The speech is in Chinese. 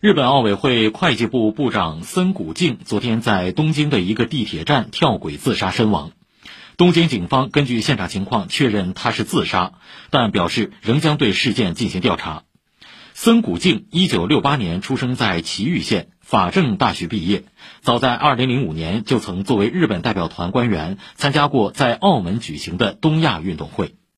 日本奥委会会计部部长森谷静昨天在东京的一个地铁站跳轨自杀身亡。东京警方根据现场情况确认他是自杀，但表示仍将对事件进行调查。森谷静一九六八年出生在崎玉县，法政大学毕业。早在二零零五年就曾作为日本代表团官员参加过在澳门举行的东亚运动会。